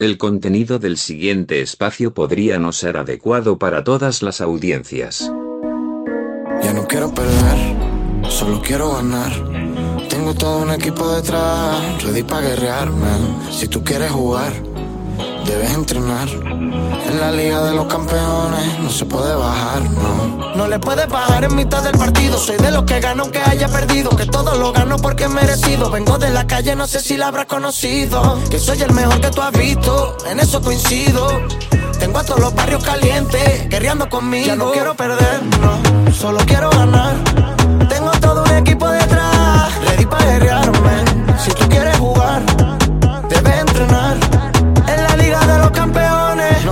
El contenido del siguiente espacio podría no ser adecuado para todas las audiencias. Ya no quiero perder, solo quiero ganar. Tengo todo un equipo detrás, ready para guerrearme. Si tú quieres jugar, debes entrenar. En la liga de los campeones no se puede bajar, no. No le puedes bajar en mitad del partido. Soy de los que ganó aunque haya perdido. Que todo lo gano porque he merecido. Vengo de la calle, no sé si la habrás conocido. Que soy el mejor que tú has visto, en eso coincido. Tengo a todos los barrios calientes, guerreando conmigo. Ya no quiero perder, no, solo quiero ganar. Tengo todo un equipo detrás, ready para guerrearme. Si tú quieres jugar,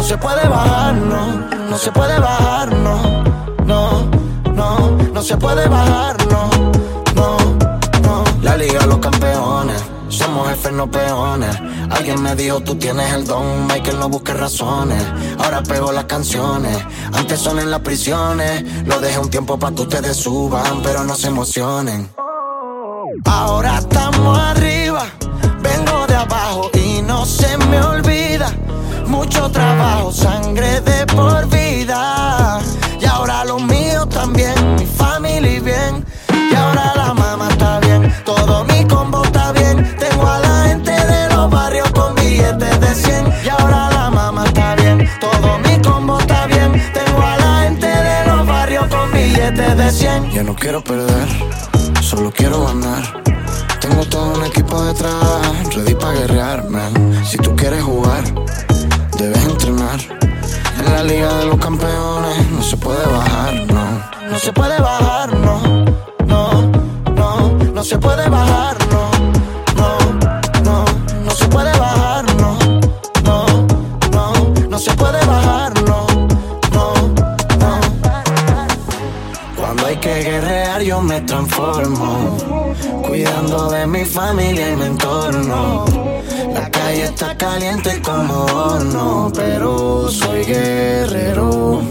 se puede bajar, no, no se puede bajar, no, no, no, no se puede bajar, no, no, no. La liga los campeones. Somos jefes, no peones. Alguien me dijo, tú tienes el don, Michael, no busques razones. Ahora pego las canciones, antes son en las prisiones. Lo dejé un tiempo para que ustedes suban, pero no se emocionen. Ahora estamos arriba, vengo de abajo y no se me olvida. Mucho trabajo, sangre de por vida. Y ahora lo mío también, mi familia bien. Y ahora la mamá está bien, todo mi combo está bien. Tengo a la gente de los barrios con billetes de 100. Y ahora la mamá está bien, todo mi combo está bien. Tengo a la gente de los barrios con billetes de 100. Ya no quiero perder, solo quiero ganar. Tengo todo un equipo detrás, ready para guerrearme. Si tú quieres jugar, debes entrenar. En la liga de los campeones no se puede bajar, no. No se puede bajar, no. No, no, no se puede bajar, no. No, no, no se puede bajar, no. No, no, no se puede bajar, no. No, no. Cuando hay que guerrear yo me transformo Cuidando de mi familia y mi entorno está caliente como horno Pero soy guerrero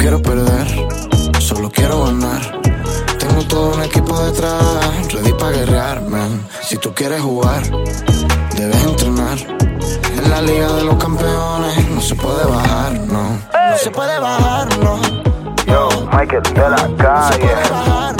quiero perder, solo quiero ganar tengo todo un equipo detrás, ready para guerrearme. Si tú quieres jugar, debes entrenar. En la liga de los campeones no se puede bajar, no. No se puede bajar, no. Yo, Michael de la No se calle, puede bajar,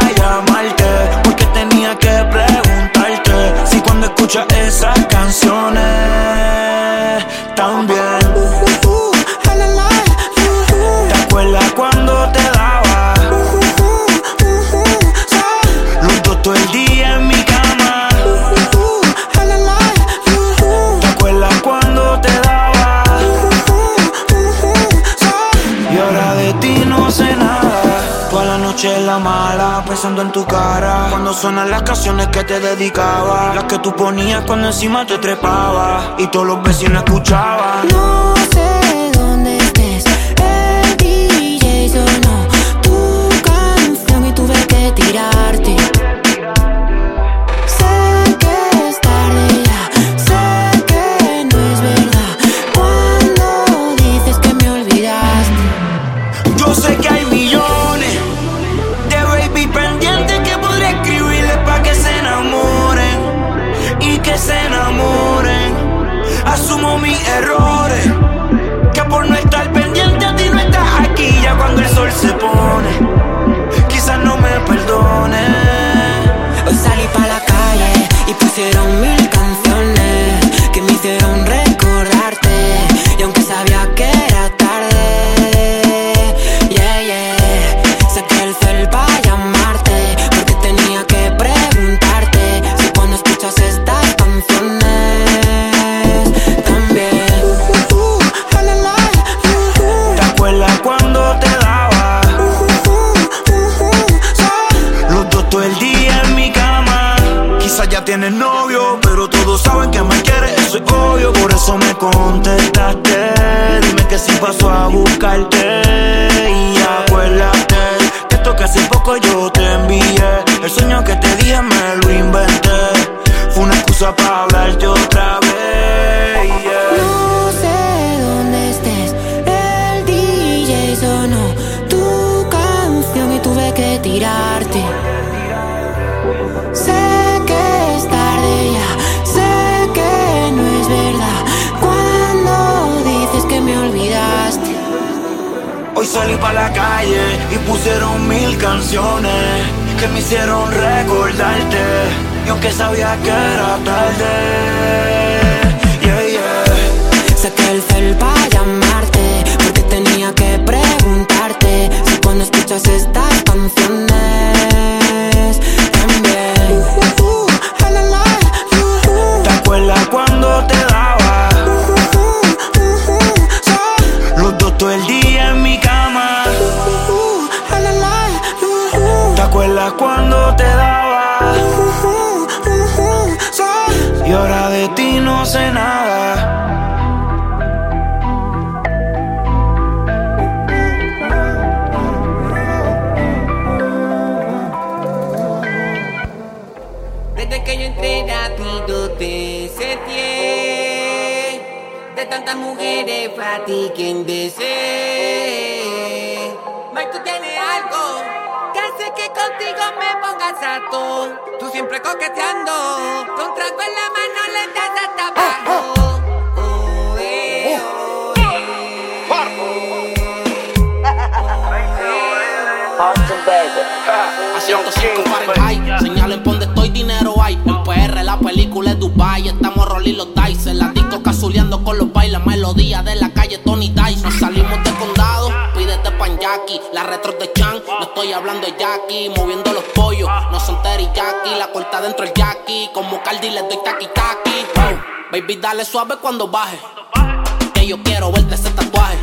el cel pa' llamarte porque tenía que preguntarte si cuando escuchas esas canciones también. En tu cara. Cuando suenan las canciones que te dedicaba. Las que tú ponías cuando encima te trepaba. Y todos los vecinos escuchaban. La retro de Chan, no estoy hablando de Jackie. Moviendo los pollos, no son teriyaki. La corta dentro el Jackie, como Cardi le doy taki. Oh, baby, dale suave cuando baje. Que yo quiero verte ese tatuaje.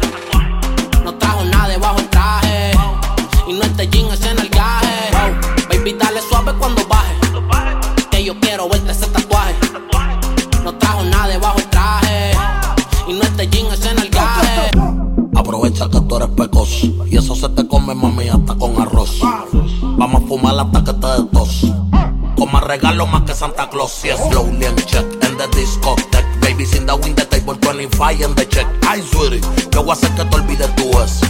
No trajo nada debajo el traje. Y no este jean es en el gaje. Baby, dale suave cuando baje. Que yo quiero verte ese tatuaje. Tú y eso se te come mami hasta con arroz. Vamos a fumar hasta que te dé tos. Con más regalo más que Santa Claus. Yes, slowly and check in the discotheque. Baby, sin the win the table 25 in the check. Ay, sweetie, yo voy a hacer que te olvides tu ex.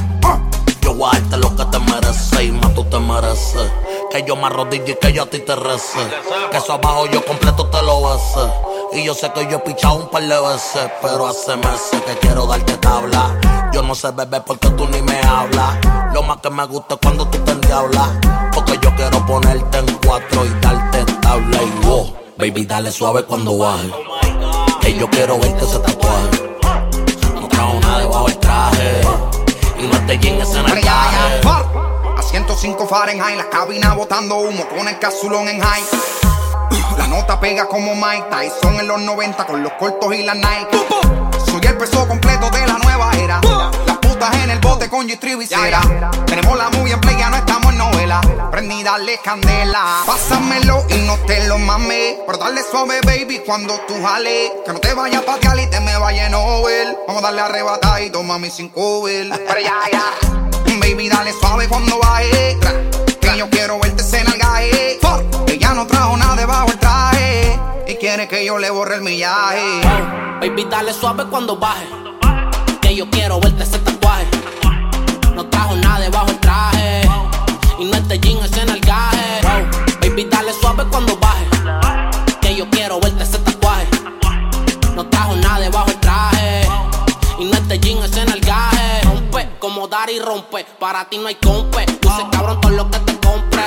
Yo voy a darte lo que te mereces tú te mereces. Que yo me arrodille y que yo a ti te rece. Que eso abajo yo completo te lo bese. Y yo sé que yo he pichado un par de veces, pero hace meses que quiero darte tabla. Yo no sé beber porque tú ni me hablas. Lo más que me gusta es cuando tú te endiablas. Porque yo quiero ponerte en cuatro y darte tabla y wow. Baby, dale suave cuando baje. Que yo quiero verte ese tatuaje. No trajo nada debajo del traje. Y no te llenes en el traje. A 105 Fahrenheit, la cabina botando humo con el casulón en high. La nota pega como Mike Tyson en los 90 con los cortos y las Nike. Soy el peso completo de la nueva era. Las putas en el bote con visera. Tenemos la movie en play, ya no estamos en novela. Prendí, dale candela. Pásamelo y no te lo mames. Pero dale suave, baby, cuando tú jales. Que no te vaya a patear y te me vaya en over. Vamos a darle arrebatadito, mami, sin cover. Pero ya, ya. Baby, dale suave cuando baje. Que yo quiero verte en el gaje. Que ya no trajo nada debajo el traje. Y quiere que yo le borre el millaje. Baby, dale suave cuando baje. Que yo quiero verte ese Para ti no hay compe. Puse cabrón todo lo que te compre.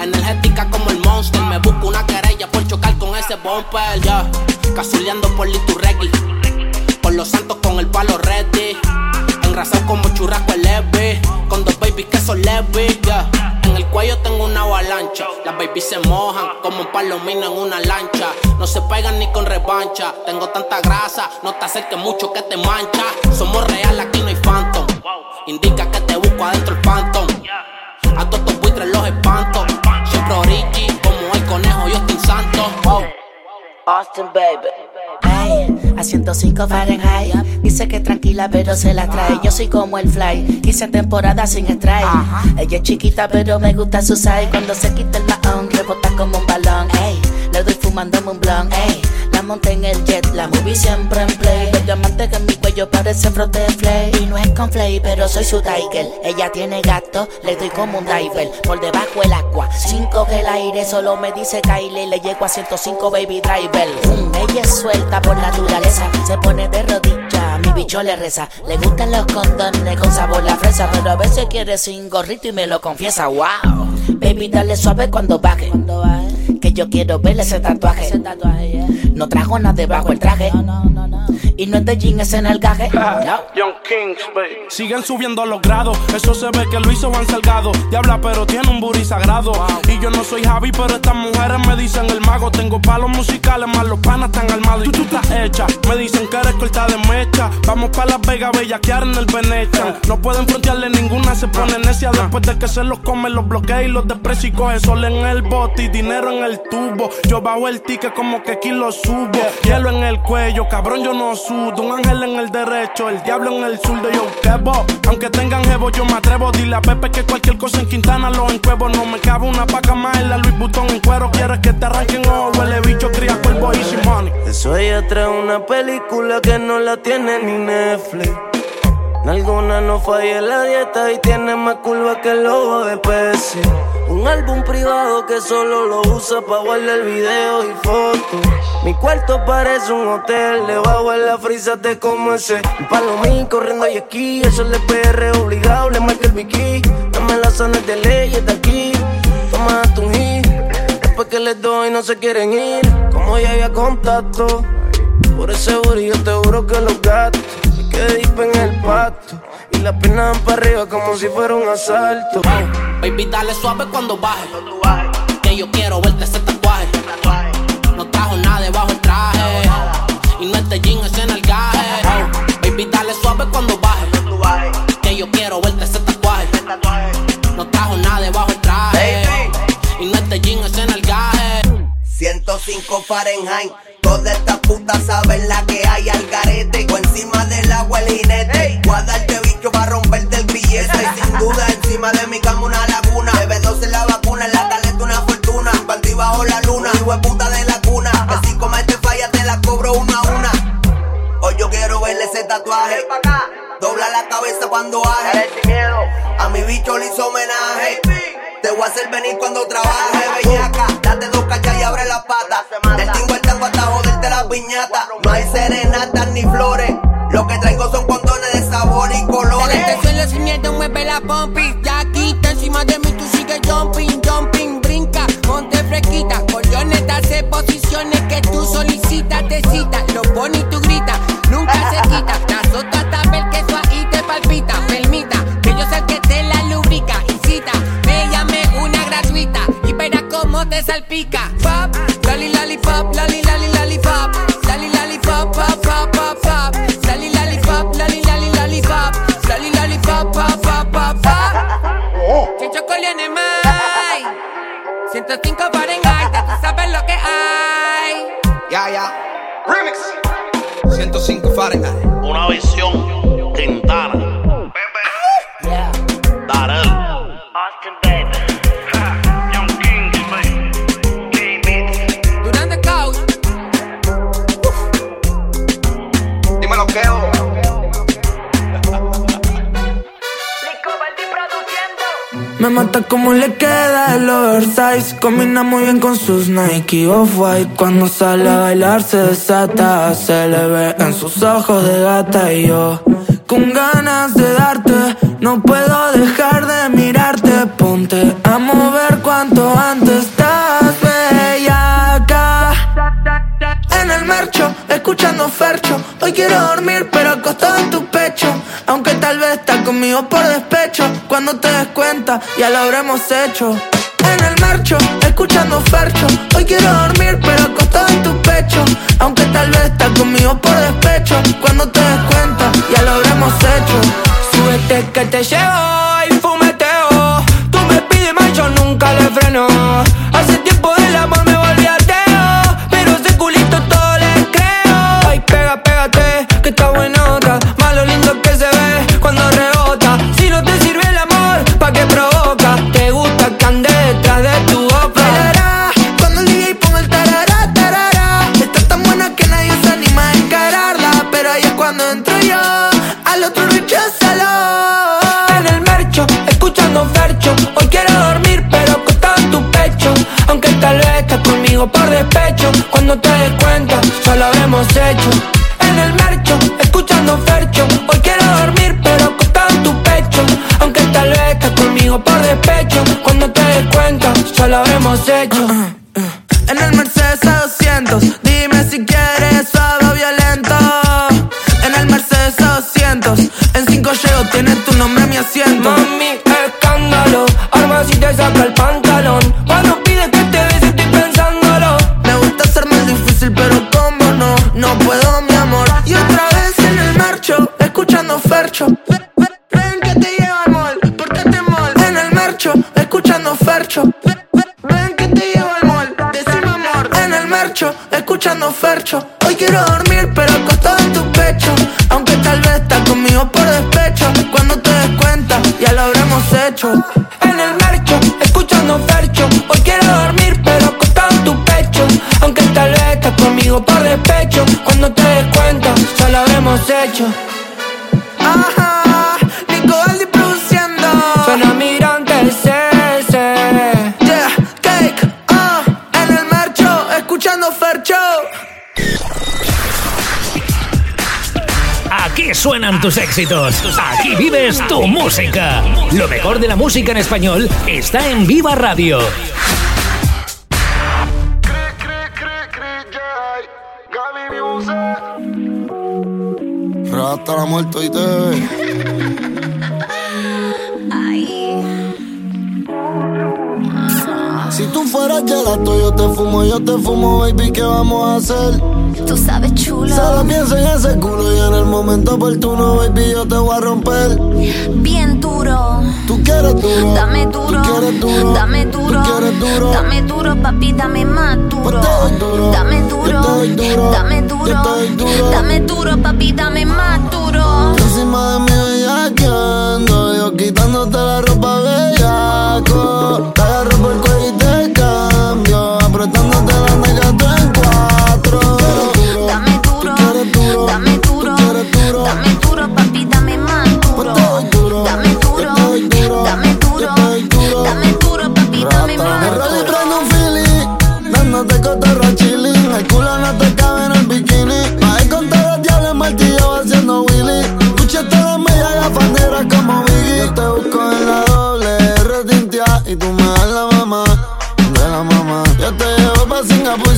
Energética como el monster. Me busco una querella por chocar con ese bumper. Ya, casuleando por Liturregui. Por los santos con el palo ready. Engrasado como churrasco leve. Con dos babies que son. En el cuello tengo una avalancha. Las babies se mojan como un palomino en una lancha. No se pegan ni con revancha. Tengo tanta grasa, no te acerques mucho que te mancha. Somos real, Austin, baby. Ay, a 105 Fahrenheit. Dice que tranquila, pero se la trae. Yo soy como el fly. Quise temporada sin strike. Ella es chiquita, pero me gusta su size. Cuando se quita el mahón, rebota como un balón. Ey, le doy fumándome un blunt. Ey, monté en el jet, la movie siempre en play. El diamante que en mi cuello parece frote flay. Y no es con flay, pero soy su tiger. Ella tiene gato, le doy como un diver. Por debajo el agua, cinco que el aire solo me dice Kylie. Le llego a 105 baby driver. Mm, ella es suelta por naturaleza, se pone de rodillas. Mi bicho le reza. Le gustan los condones con sabor a fresa, pero a veces quiere sin gorrito y me lo confiesa. Wow, baby, dale suave cuando baje. Que yo quiero ver ese tatuaje. No trajo nada debajo el traje. Y no es de jean, es en el gaje. No. Young Kings, baby. Siguen subiendo los grados. Eso se ve que lo hizo Juan Salgado. Diabla, pero tiene un booty sagrado. Y yo no soy Javi, pero estas mujeres me dicen el mago. Tengo palos musicales, más los panas están armados. Y tú, tú estás hecha. Me dicen que eres corta de mecha. Vamos pa' Las Vegas, bellaquear en el Venetian. No pueden frontearle ninguna, se pone necia. Después de que se los come, los bloquea y los Y coge sol en el bote y dinero en el tubo. Yo bajo el ticket como que aquí lo subo. Hielo en el cuello, cabrón, yo no sudo. Un ángel en el derecho, el diablo en el zurdo. Yo quebo. Aunque tengan jevo, yo me atrevo. Dile a Pepe que cualquier cosa en Quintana lo encuevo. No me cabe una paca más en la Louis Vuitton en cuero. Quieres que te arranquen o huele bicho, cría cuervo y money. Eso ella trae una película que no la tiene ni Netflix. Alguna no falla la dieta y tiene más curva que el lobo de Pepsi. Un álbum privado que solo lo usa pa' guardar video y fotos. Mi cuarto parece un hotel, debajo en la frisa te como ese. Un palomín corriendo y aquí, eso le PR obligado, le marca el bikini. Dame las zonas de leyes de aquí, toma tu hit. Después que les doy no se quieren ir, como ya había contacto. Por ese yo te juro que los gatos quedé deep en el pacto. Y la piernas para arriba como si fuera un asalto. Baby, dale suave cuando baje. Que yo quiero verte ese tatuaje. No trajo nada debajo el traje. Y no es de jean, es en el gaje. Baby, dale suave cuando baje. 105 Fahrenheit. Todas estas putas saben la que hay al garete. O encima del agua el jinete. Voy a darte bicho para romperte el billete. Y sin duda encima de mi cama una laguna. Bebe 12 la vacuna, en la caleta una fortuna. Partí bajo la luna, hijo de puta de la cuna. Que si comete falla te la cobro una a una. Hoy yo quiero verle ese tatuaje. Dobla la cabeza cuando baje. A mi bicho le hizo homenaje. Te voy a hacer venir cuando trabaje, bellaca. Date dos cachas y abre las patas. Tingo el tango hasta joderte la piñata. No hay serenatas ni flores. Lo que traigo son condones de sabor y colores. Este suelo sin miedo mueve la pompi. combina muy bien con sus Nike Off-White. Cuando sale a bailar se desata Se le ve en sus ojos de gata Y yo con ganas de darte No puedo dejar de mirarte. Ponte a mover cuanto antes Estás bella acá. En el marcho, escuchando Fercho. Hoy quiero dormir pero acostado en tu pecho. Aunque tal vez estás conmigo por despecho. Cuando te des cuenta ya lo habremos hecho en el marcho, escuchando fercho. Hoy quiero dormir, pero acostado en tu pecho. Aunque tal vez estás conmigo por despecho. Cuando te des cuenta, ya lo habremos hecho. Súbete que te llevo tus éxitos. Aquí vives tu música. Lo mejor de la música en español está en Viva Radio. La muerte yo te fumo, yo te fumo, baby, ¿qué vamos a hacer? Tú sabes, chulo. Solo pienso en ese culo y en el momento oportuno, baby, yo te voy a romper. Bien duro. Tú quieres duro. Dame duro. Tú quieres duro. Dame duro. Tú quieres duro. Dame duro, papi, dame más duro. Pues duro. Dame duro. duro. Dame duro. duro. Dame duro, papi, dame más duro. Encima de mi bellaqueando, yo quitándote la ropa bellaco.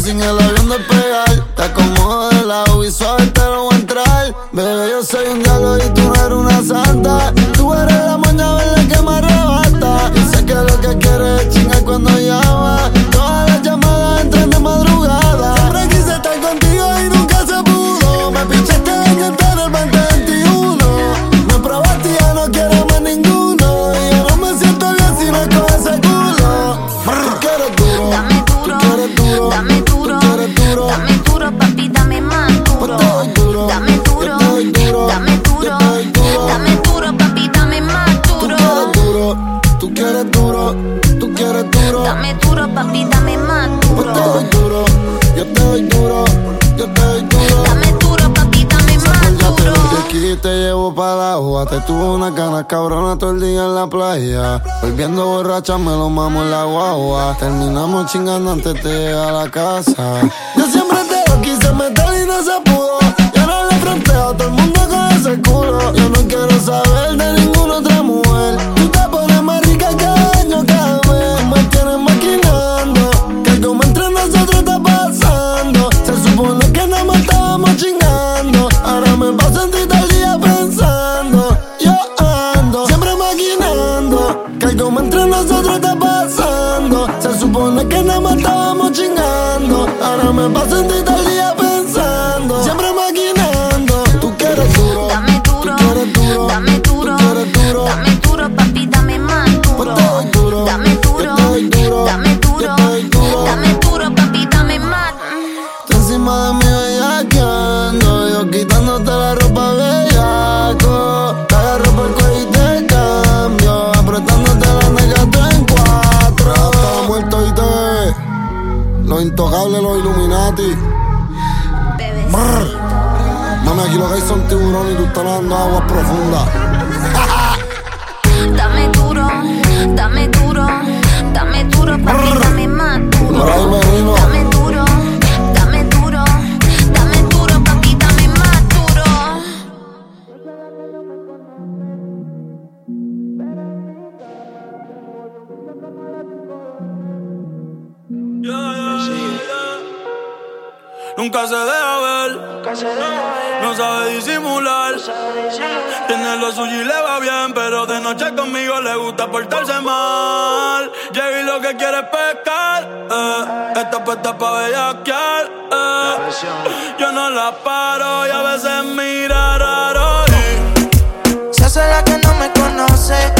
sing hello agua. Te tuvo una cana cabrona todo el día en la playa. Volviendo borracha me lo mamo en la guagua. Terminamos chingando antes de llegar a la casa. Tiburones y tú estás nadando aguas profundas. Dame duro, dame duro, dame duro, papi, dame más duro. Dame duro, dame duro, dame duro, papi, dame más duro. Nunca se deja ver, no sabe disimular. Tiene lo suyo y le va bien, pero de noche conmigo le gusta portarse mal. Llega lo que quiere es pescar, eh. está puesta pa' bellaquear. eh. Yo no la paro y a veces mira raro. y Se hace la que no me conoce.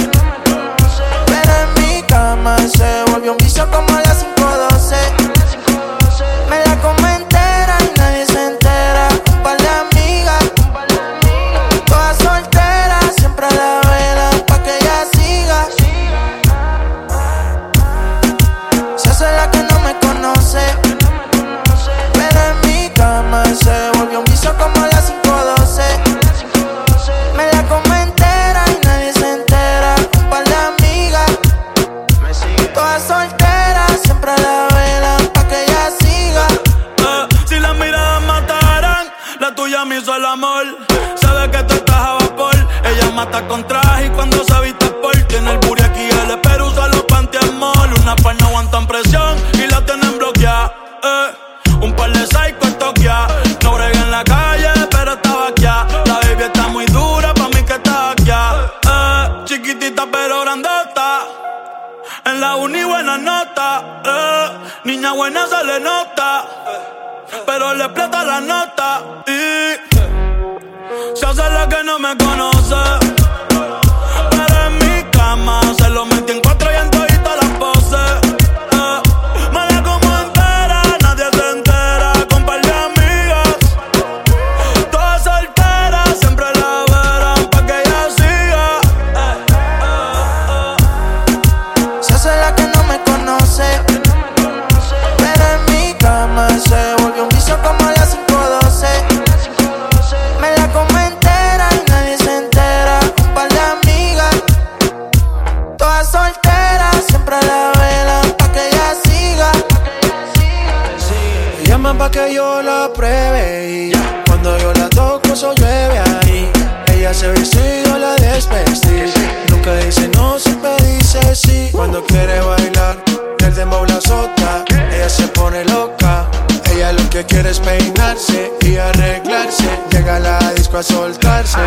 Yo la pruebe y cuando yo la toco eso llueve ahí. Ella se viste y la desvestí. Nunca dice no, siempre dice sí. Cuando quiere bailar, el dembow la azota. Ella se pone loca. Ella lo que quiere es peinarse y arreglarse. Llega a la disco a soltarse.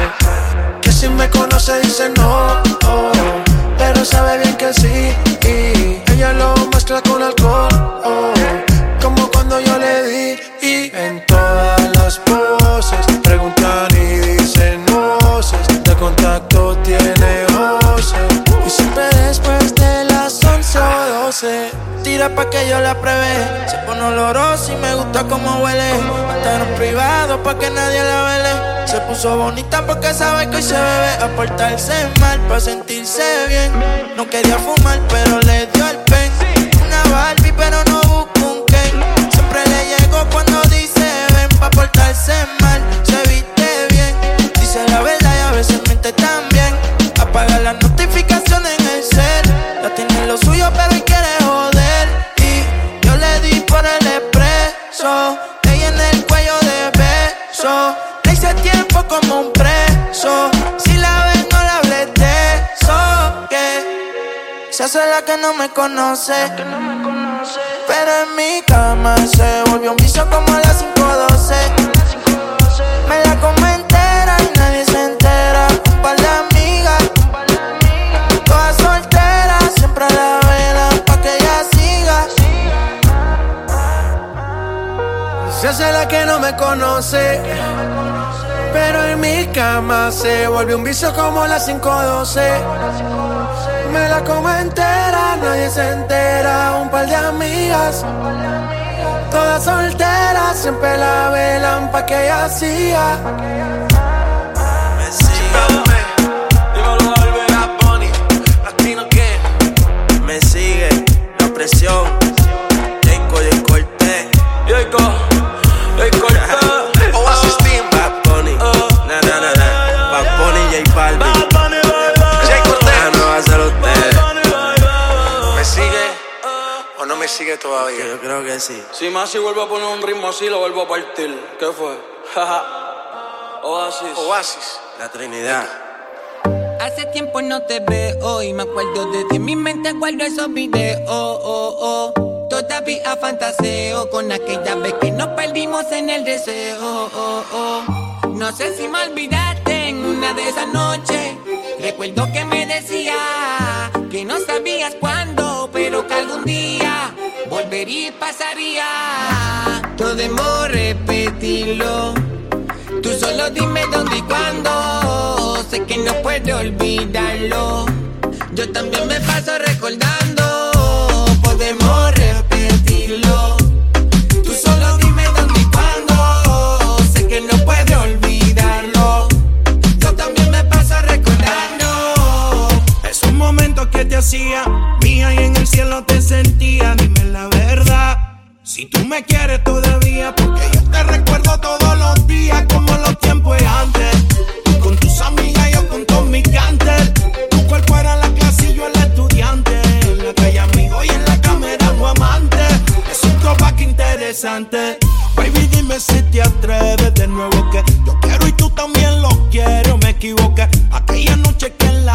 Que si me conoce dice no, oh, pero sabe bien que sí. Y ella lo mezcla con alcohol. Pa' que yo la pruebe. Se pone olorosa y me gusta como huele. Hasta en privado pa' que nadie la vele. Se puso bonita porque sabe que hoy se bebe. A portarse mal pa' sentirse bien. No quería fumar, pero le dio el pen. Una Barbie, pero no busca un Ken. Siempre le llego cuando dice ven pa' portarse mal. Se viste bien, dice la verdad Se hace la que no me conoce. Pero en mi cama se volvió un vicio como a las 5.12. Me la como entera y nadie se entera. Un par de amigas, todas solteras, siempre a la vela pa' que ella siga. Se hace la que no me conoce. Pero en mi cama se volvió un vicio como las 512. Me la como entera, nadie se entera. Un par de amigas, todas solteras, siempre la velan pa' que ella hacía. Me sigue. Latino que me sigue. La presión. Sigue todavía? Yo creo que sí. Si más si vuelvo a poner un ritmo así, lo vuelvo a partir. ¿Qué fue? Oasis. Oasis. La Trinidad. Hace tiempo no te veo y me acuerdo de ti. En mi mente guardo esos videos. Oh, oh. Todavía fantaseo con aquella vez que nos perdimos en el deseo. Oh, oh. No sé si me olvidaste en una de esas noches. Recuerdo que me decía que no sabías cuándo, pero que algún día y pasaría. Podemos repetirlo. Tú solo dime dónde y cuándo. Sé que no puedo olvidarlo. Yo también me paso recordando. Podemos repetirlo. Tú solo dime dónde y cuándo. Sé que no puedo olvidarlo. Yo también me paso recordando. Esos momentos que te hacía mía y en el cielo te sentía. Si tú me quieres todavía, porque yo te recuerdo todos los días como los tiempos antes. Con tus amigas, yo con todos mis cantes. Tu cuerpo era la clase y yo el estudiante. En la calle amigo y en la cámara no amante. Es un throwback interesante. Baby, dime si te atreves de nuevo que yo quiero y tú también lo quiero. Me equivoqué aquella noche que en la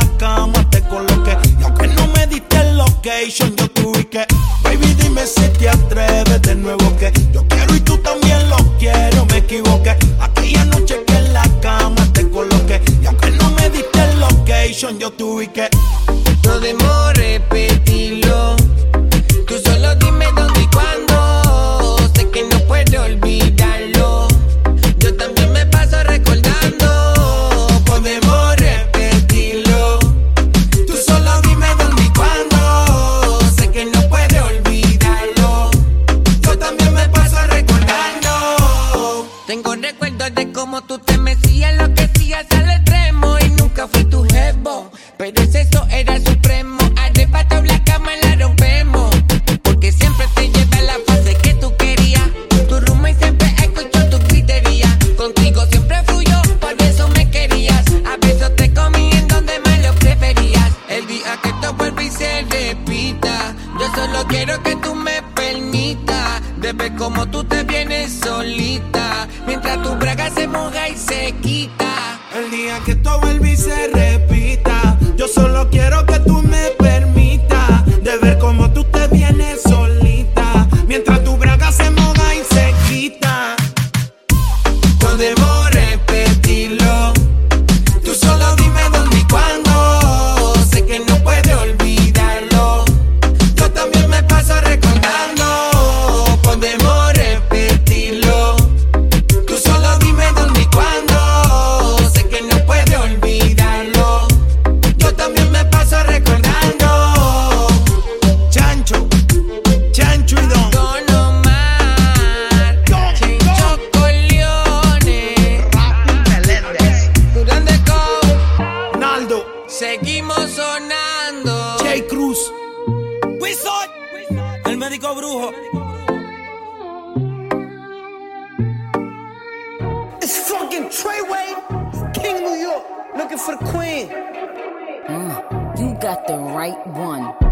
seguimos sonando. J. Cruz, Wizard, el médico brujo. It's fucking Treyway, King New York, looking for the queen. Uh, you got the right one.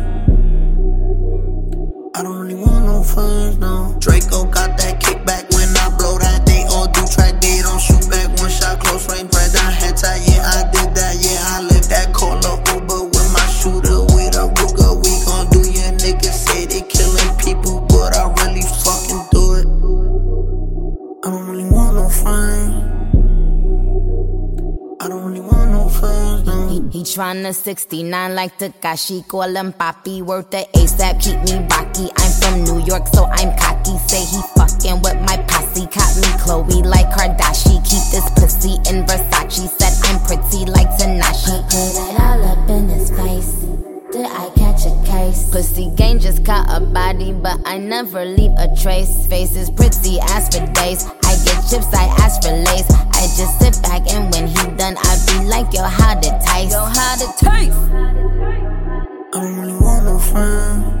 funds, no. Draco got that kickback when I blow that. They all do track, they don't shoot back. One shot, close range, right down head tie. Yeah, I did that. Yeah, I left that call up Uber with my shooter. With a Ruger, we gon' do your niggas say they killing people, but I really fucking do it. I don't really want no friends. I don't really want no fame. No. He, he tryna 69 like Takashi, call him Papi. worth the ASAP, keep me rocky. I'm from New York, so I'm cocky. Say he fucking with my posse, caught me Chloe like Kardashian. Keep this pussy in Versace, said I'm pretty like Tanashi. Put it all up in his face. Did I catch a case? Pussy gang just caught a body, but I never leave a trace. Face is pretty, ask for days. I get chips, I ask for lace. I just sit back and when he done, I be like, yo, how to taste? Yo, how to taste? I don't really want no friend.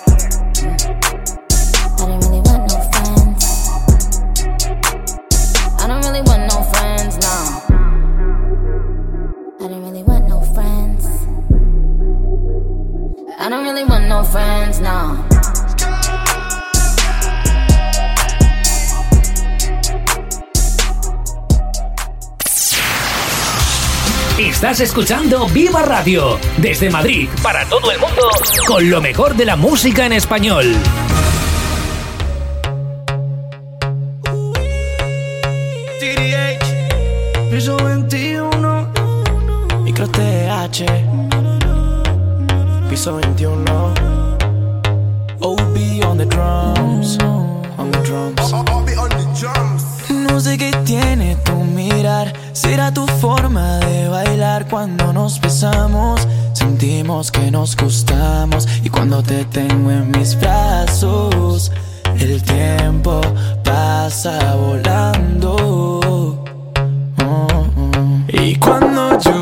No friends, no. Estás escuchando Viva Radio desde Madrid para todo el mundo con lo mejor de la música en español. TDH, piso 21, micro TH, piso 21. Drums. No sé qué tiene tu mirar, será tu forma de bailar cuando nos besamos. Sentimos que nos gustamos y cuando te tengo en mis brazos, el tiempo pasa volando. Oh, oh. Y cuando yo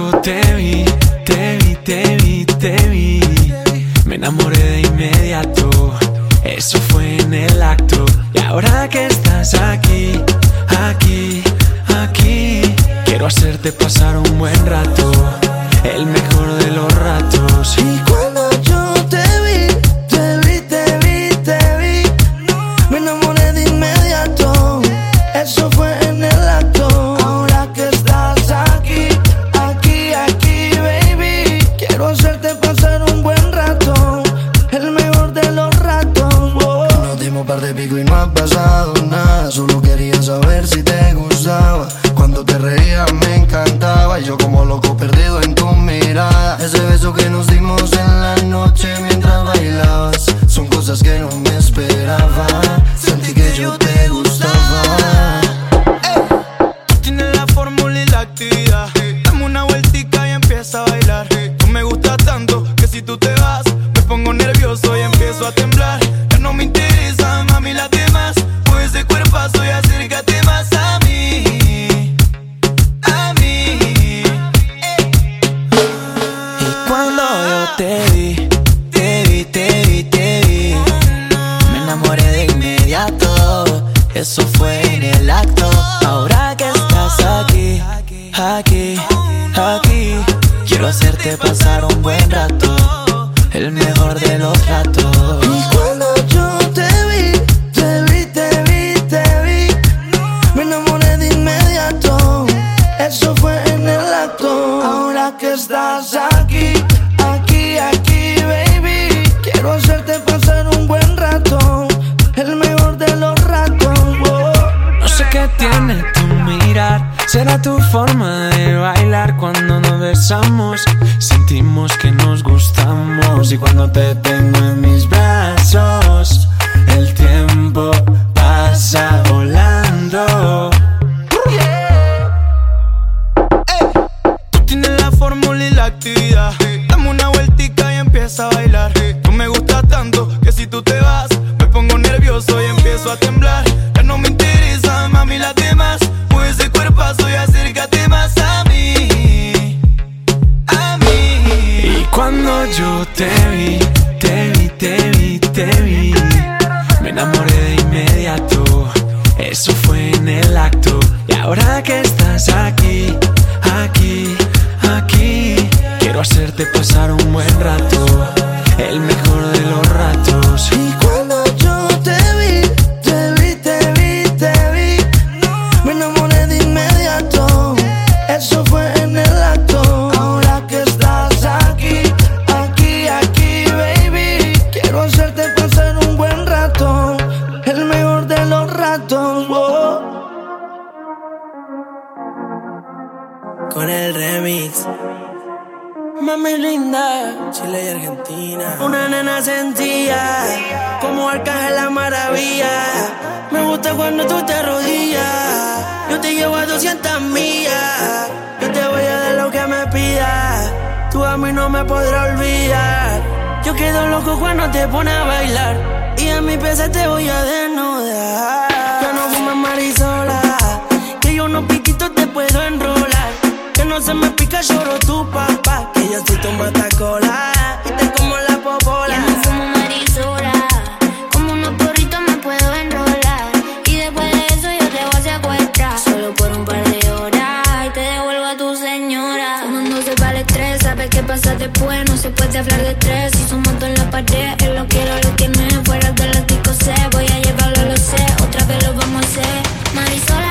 forma de bailar cuando nos besamos. Sentimos que nos gustamos y cuando te tengo en mis brazos, el tiempo pasa volando. después No se puede hablar de tres. Si somos dos en la pared Él lo quiero, lo tiene. Fuera del ático sé Voy a llevarlo, lo sé. Otra vez lo vamos a hacer. Marisola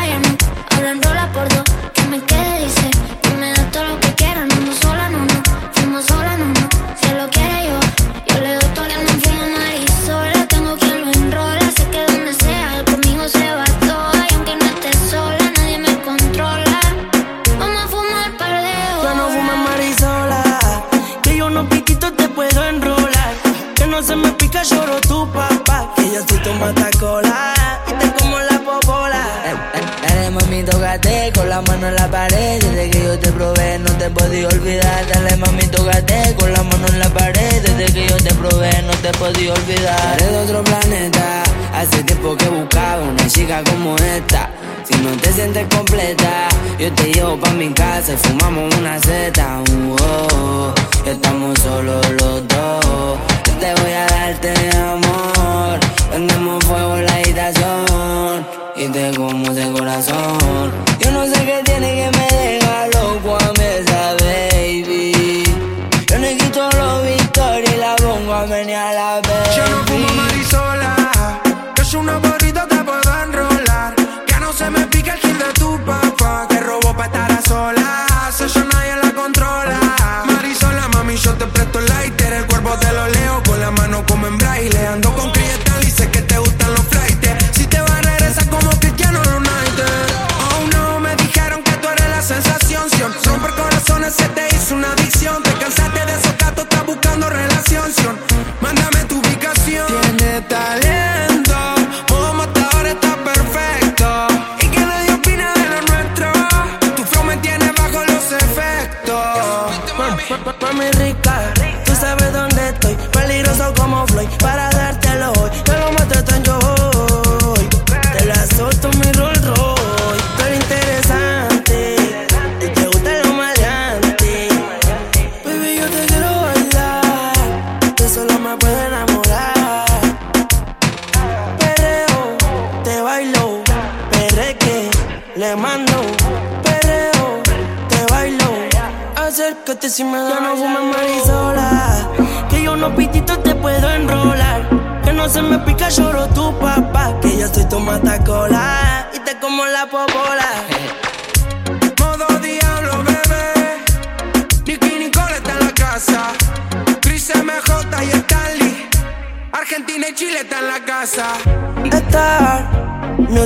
en la pared. Desde que yo te probé no te he podido olvidar. Dale mami, tócate con la mano en la pared. Desde que yo te probé no te he podido olvidar Eres de otro planeta. Hace tiempo que buscaba una chica como esta. Si no te sientes completa, yo te llevo pa' mi casa y fumamos una seta. -oh, oh, oh. estamos solos los dos te voy a darte amor. Prendemos fuego en la habitación y te como de corazón. Yo no sé qué tiene que me deja loco a mesa, baby. Yo no quito los victorias y la pongo a menear la baby. Yo no fumo marisola.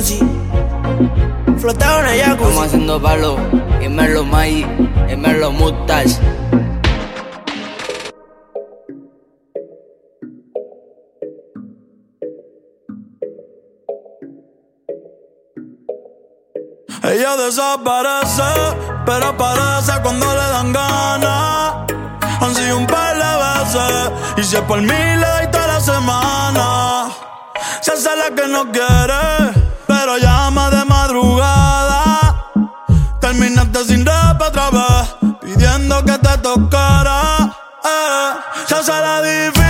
así. Flotado en el jacuzzi. Estamos haciendo palo. Y me lo maí. Y me lo mutas. Ella desaparece, pero aparece cuando le dan ganas. Han sido un par de veces, y si es por mí le toda la semana. Se hace la que no quiere pero llama de madrugada. Terminaste sin rap otra vez, pidiendo que te tocara. Eh, se la difícil.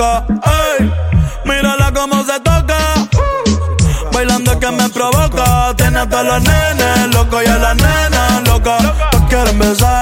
loca. Mírala como se toca. Bailando que me provoca. Tiene a todos los nenes locos y a la nena loca. Todos quieren besar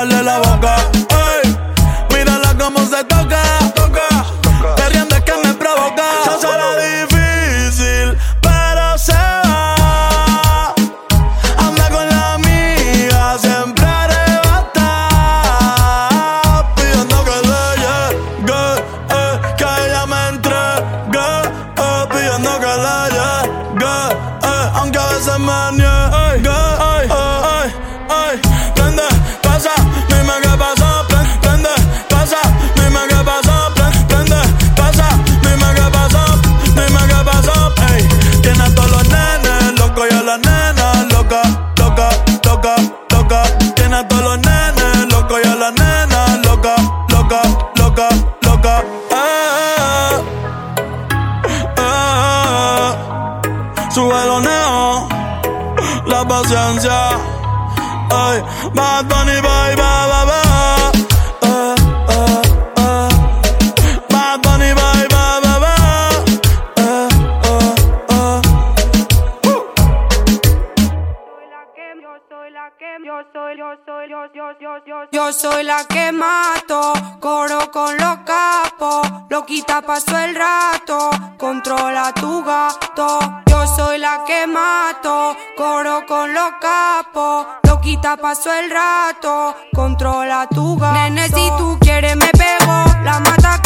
controla tu gato. Yo soy la que mato, coro con los capos. Loquita paso el rato, controla tu gato. Nene, si tú quieres me pego, la mata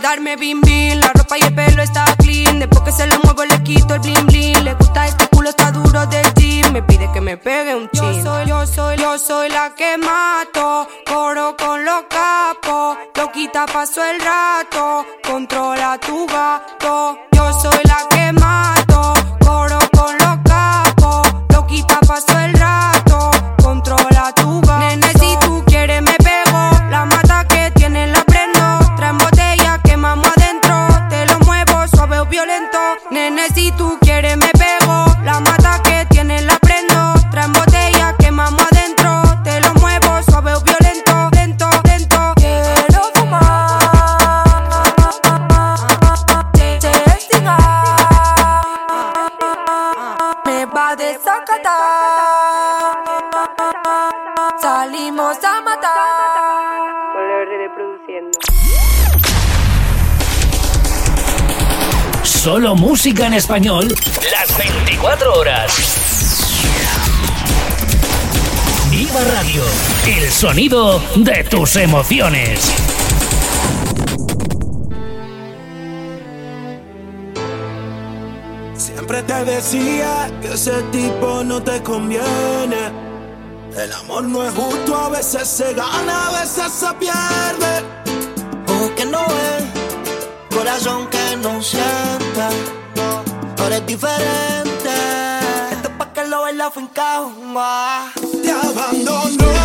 Darme bim bim, la ropa y el pelo está clean. Después que se lo muevo le quito el bling bling. Le gusta este culo, está duro del jean. Me pide que me pegue un chin. Yo soy, yo soy, yo soy la que mato. Coro con los capos. Loquita paso el rato. Controla tu gato. Yo soy la que mato. Coro Solo música en español las 24 horas. Viva Radio, el sonido de tus emociones. Siempre te decía que ese tipo no te conviene. El amor no es justo, a veces se gana, a veces se pierde. Porque no es corazón que no sienta. Ahora es diferente. Esto es pa' que lo baila fincao. Te abandonó.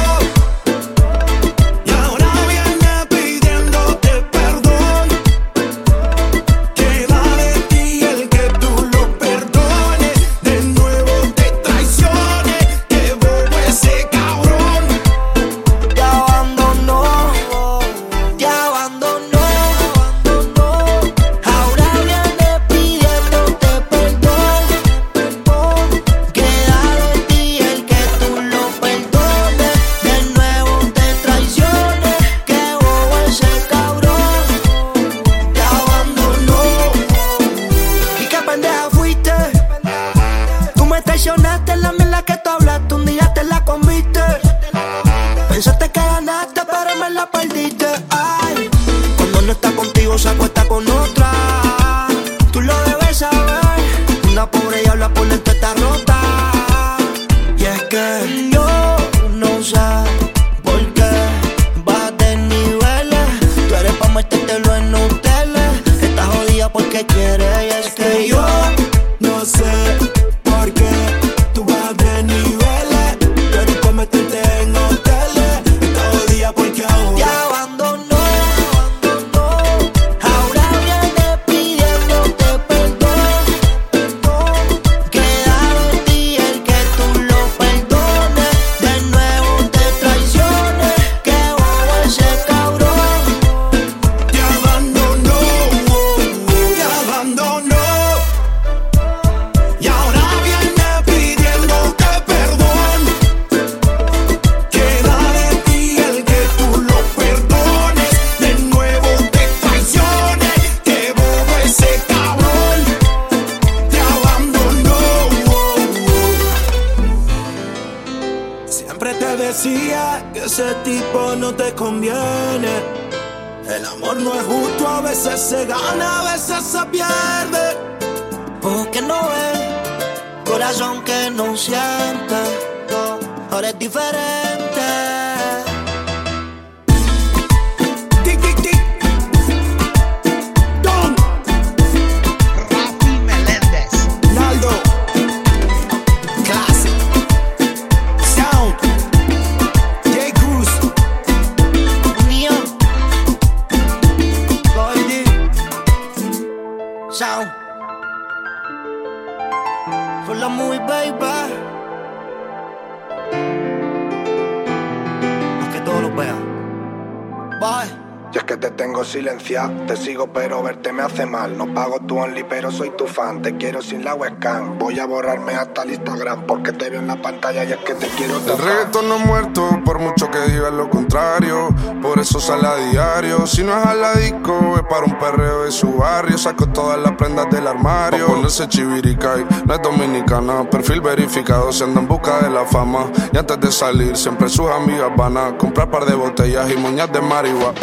Te sigo pero verte me hace mal. No pago tu only pero soy tu fan. Te quiero sin la webcam. Voy a borrarme hasta el Instagram porque te veo en la pantalla y es que te quiero. El reggaetón no muerto por mucho que digas lo contrario. Por eso sale a diario. Si no es a la disco es para un perreo de su barrio. Saco todas las prendas del armario. Pa ponerse chivirica no es dominicana. Perfil verificado se anda en busca de la fama. Y antes de salir siempre sus amigas van a comprar par de botellas y moñas de marihuana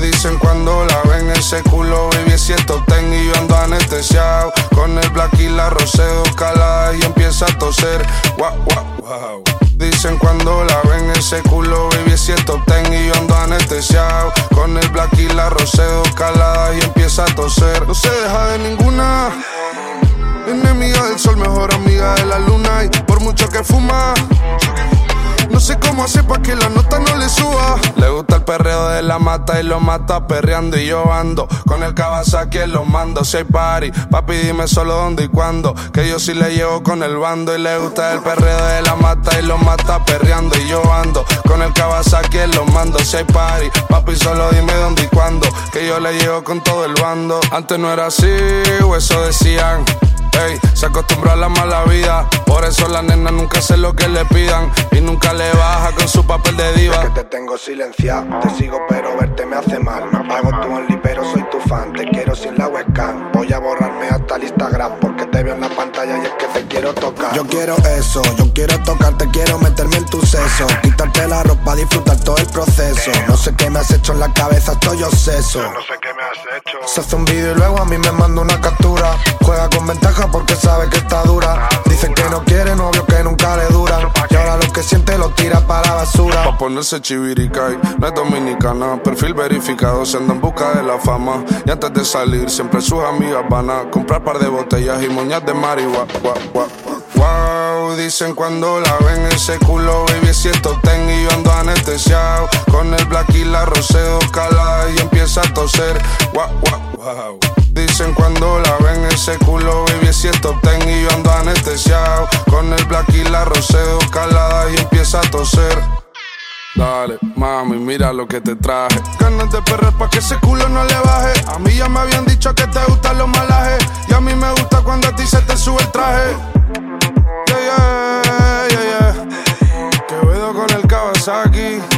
dicen cuando la ven ese culo, baby, es cierto, ten y yo ando anestesiado. Con el black y la rocedo calada y empieza a toser. Wow, wow, Dicen cuando la ven ese culo, baby, es cierto, ten y yo ando anestesiado. Con el black y la rocedo calada y empieza a toser. No se deja de ninguna. Enemiga del sol, mejor amiga de la luna. Y por mucho que fuma No sé cómo hace pa' que la nota no le suba. Le gusta el perreo de la mata y lo mata perreando y yo ando. Con el Kawasaki los mando. Si party, papi dime solo dónde y cuándo. Que yo sí le llevo con el bando. Y le gusta el perreo de la mata y lo mata perreando y yo ando. Con el Kawasaki los mando. Si party, papi solo dime dónde y cuándo. Que yo le llevo con todo el bando. Antes no era así, o eso decían. Ey, se acostumbró a la mala vida. Por eso la nena nunca hace lo que le pidan. Y nunca le baja con su papel de diva. que te tengo silenciado, te sigo pero verte me hace mal. No pago tu only pero soy tu fan. Te quiero sin la webcam. Voy a borrarme hasta el Instagram porque te veo en la pantalla y es que te quiero tocar. Yo quiero eso, yo quiero tocarte, quiero meterme en tu seso. Quitarte la ropa, disfrutar todo el proceso. No sé qué me has hecho en la cabeza, estoy obseso. No sé Se hace un vídeo y luego a mí me manda una captura. Juega con ventaja porque sabe que está dura. Dice que no quiere novio que nunca le dura. Y ahora lo que siente lo tira para la basura. Pa' ponerse chivirica no es dominicana. Perfil verificado, se anda en busca de la fama. Y antes de salir, siempre sus amigas van a comprar par de botellas y moñas de marihuana. Wow, dicen cuando la ven ese culo, baby, es cierto ten y yo ando anestesiado. Con el black y la roseo calada y empieza a toser. Wow, wow, wow. Dicen cuando la ven ese culo, baby, es cierto ten y yo ando anestesiado. Con el black y la roseo calada y empieza a toser. Dale, mami, mira lo que te traje. Ganas de perrer pa' que ese culo no le baje. A mí ya me habían dicho que te gustan los malajes. Y a mí me gusta cuando a ti se te sube el traje. Yeah, yeah, con el Kawasaki.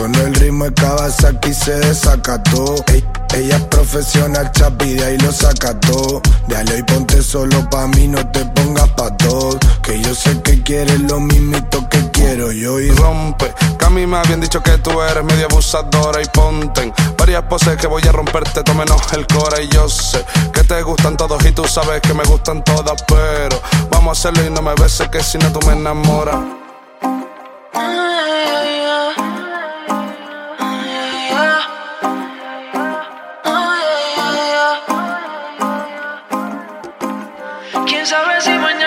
Sonó el ritmo de Kawasaki se desacató. Ey, ella es profesional, chapi, de ahí lo saca todo. Dale y ponte solo pa' mí, no te pongas pa' todos. Que yo sé que quieres lo mismito que quiero yo y rompe. Que a mí me habían dicho que tú eres medio abusadora y ponten varias poses que voy a romperte, todo menos el core. Y yo sé que te gustan todos y tú sabes que me gustan todas, pero vamos a hacerlo y no me beses que si no tú me enamoras. Quién sabe si mañana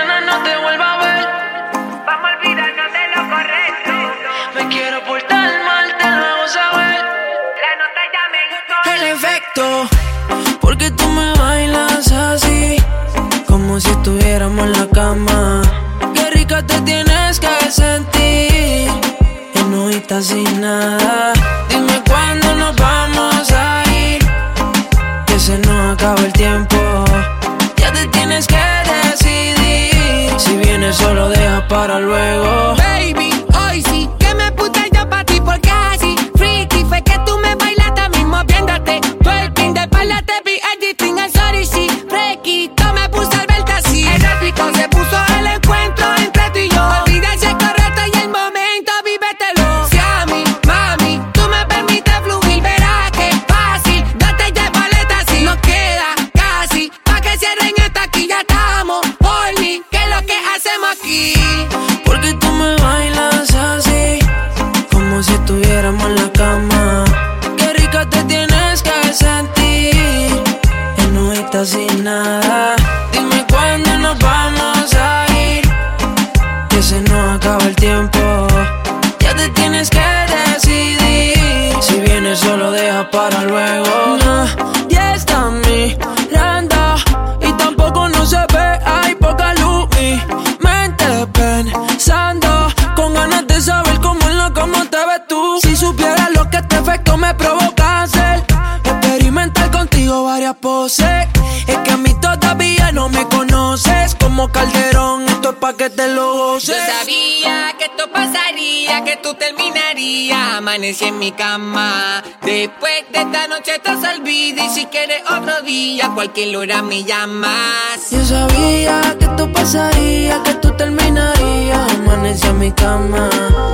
Amanecí en mi cama. Después de esta noche te olvida. Y si quieres otro día, cualquier hora me llamas. Yo sabía que esto pasaría, que tú terminarías. Amanecí en mi cama.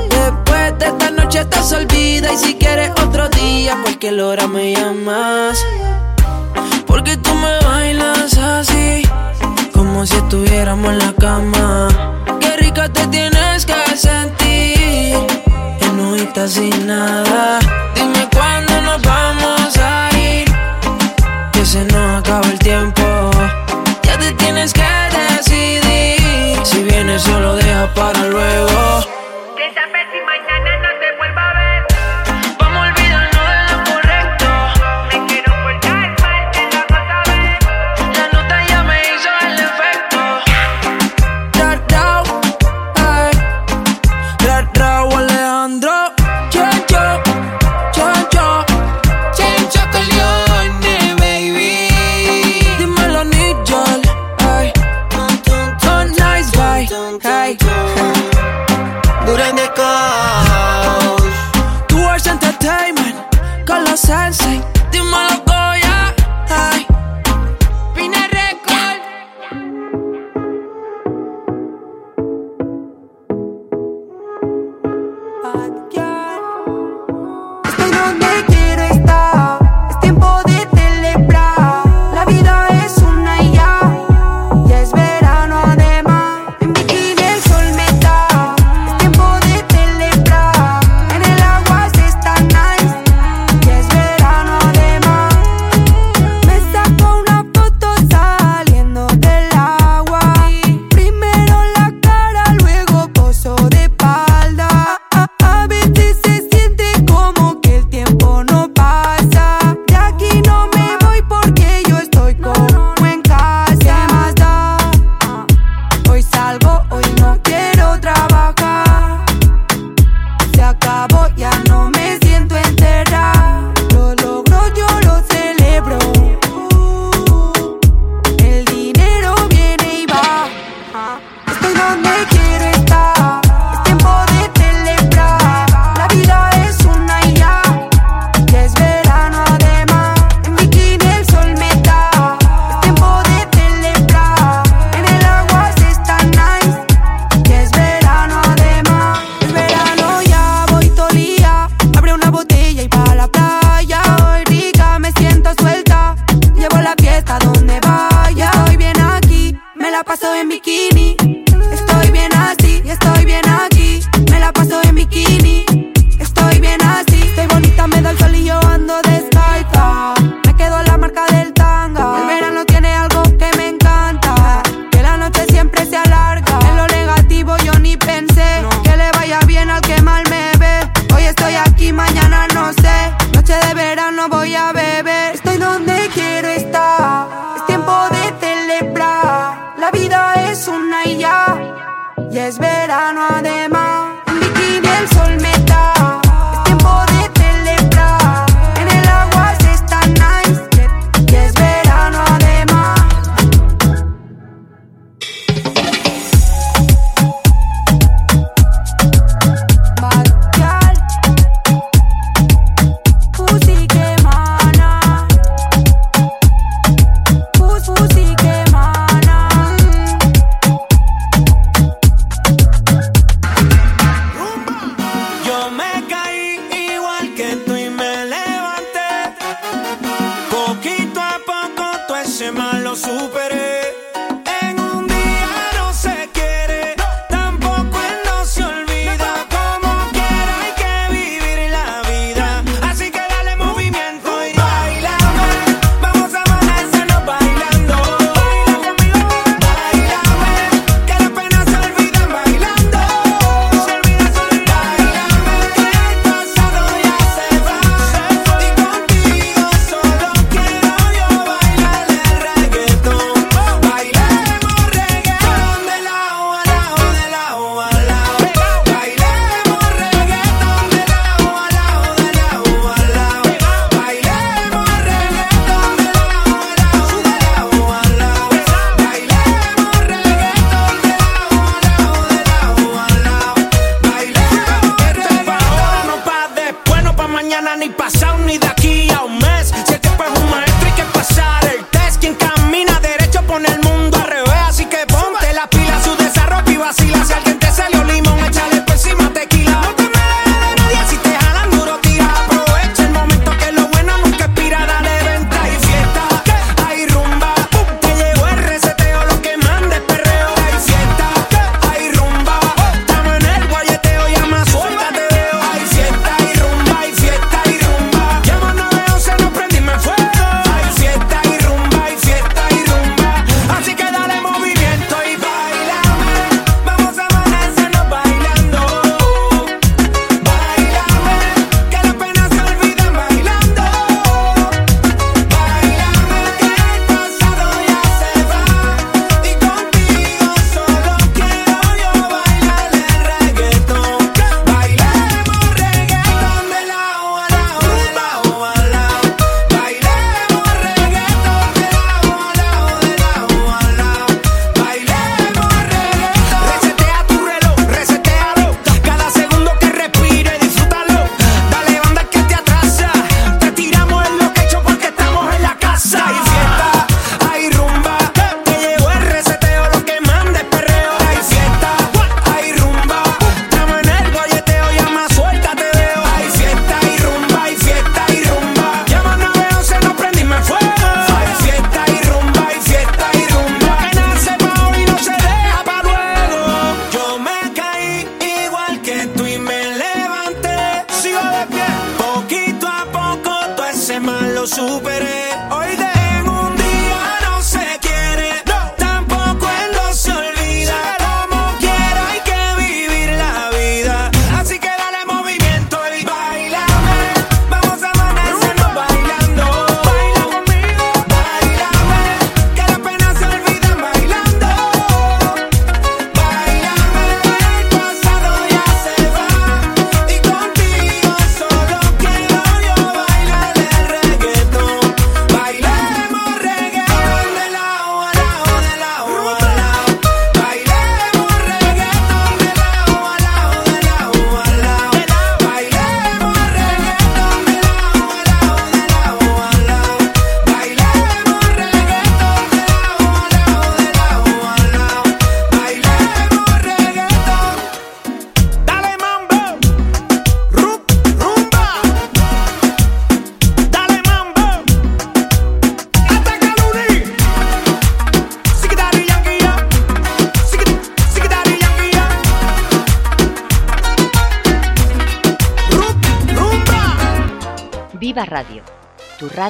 Después de esta noche te olvida. Y si quieres otro día, cualquier hora me llamas. Porque tú me bailas así, como si estuviéramos en la cama. Qué rica te tienes que sin nada. Dime cuándo nos vamos a ir, que se nos acaba el tiempo. Ya te tienes que decidir, si vienes solo deja para luego.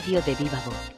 De viva voz.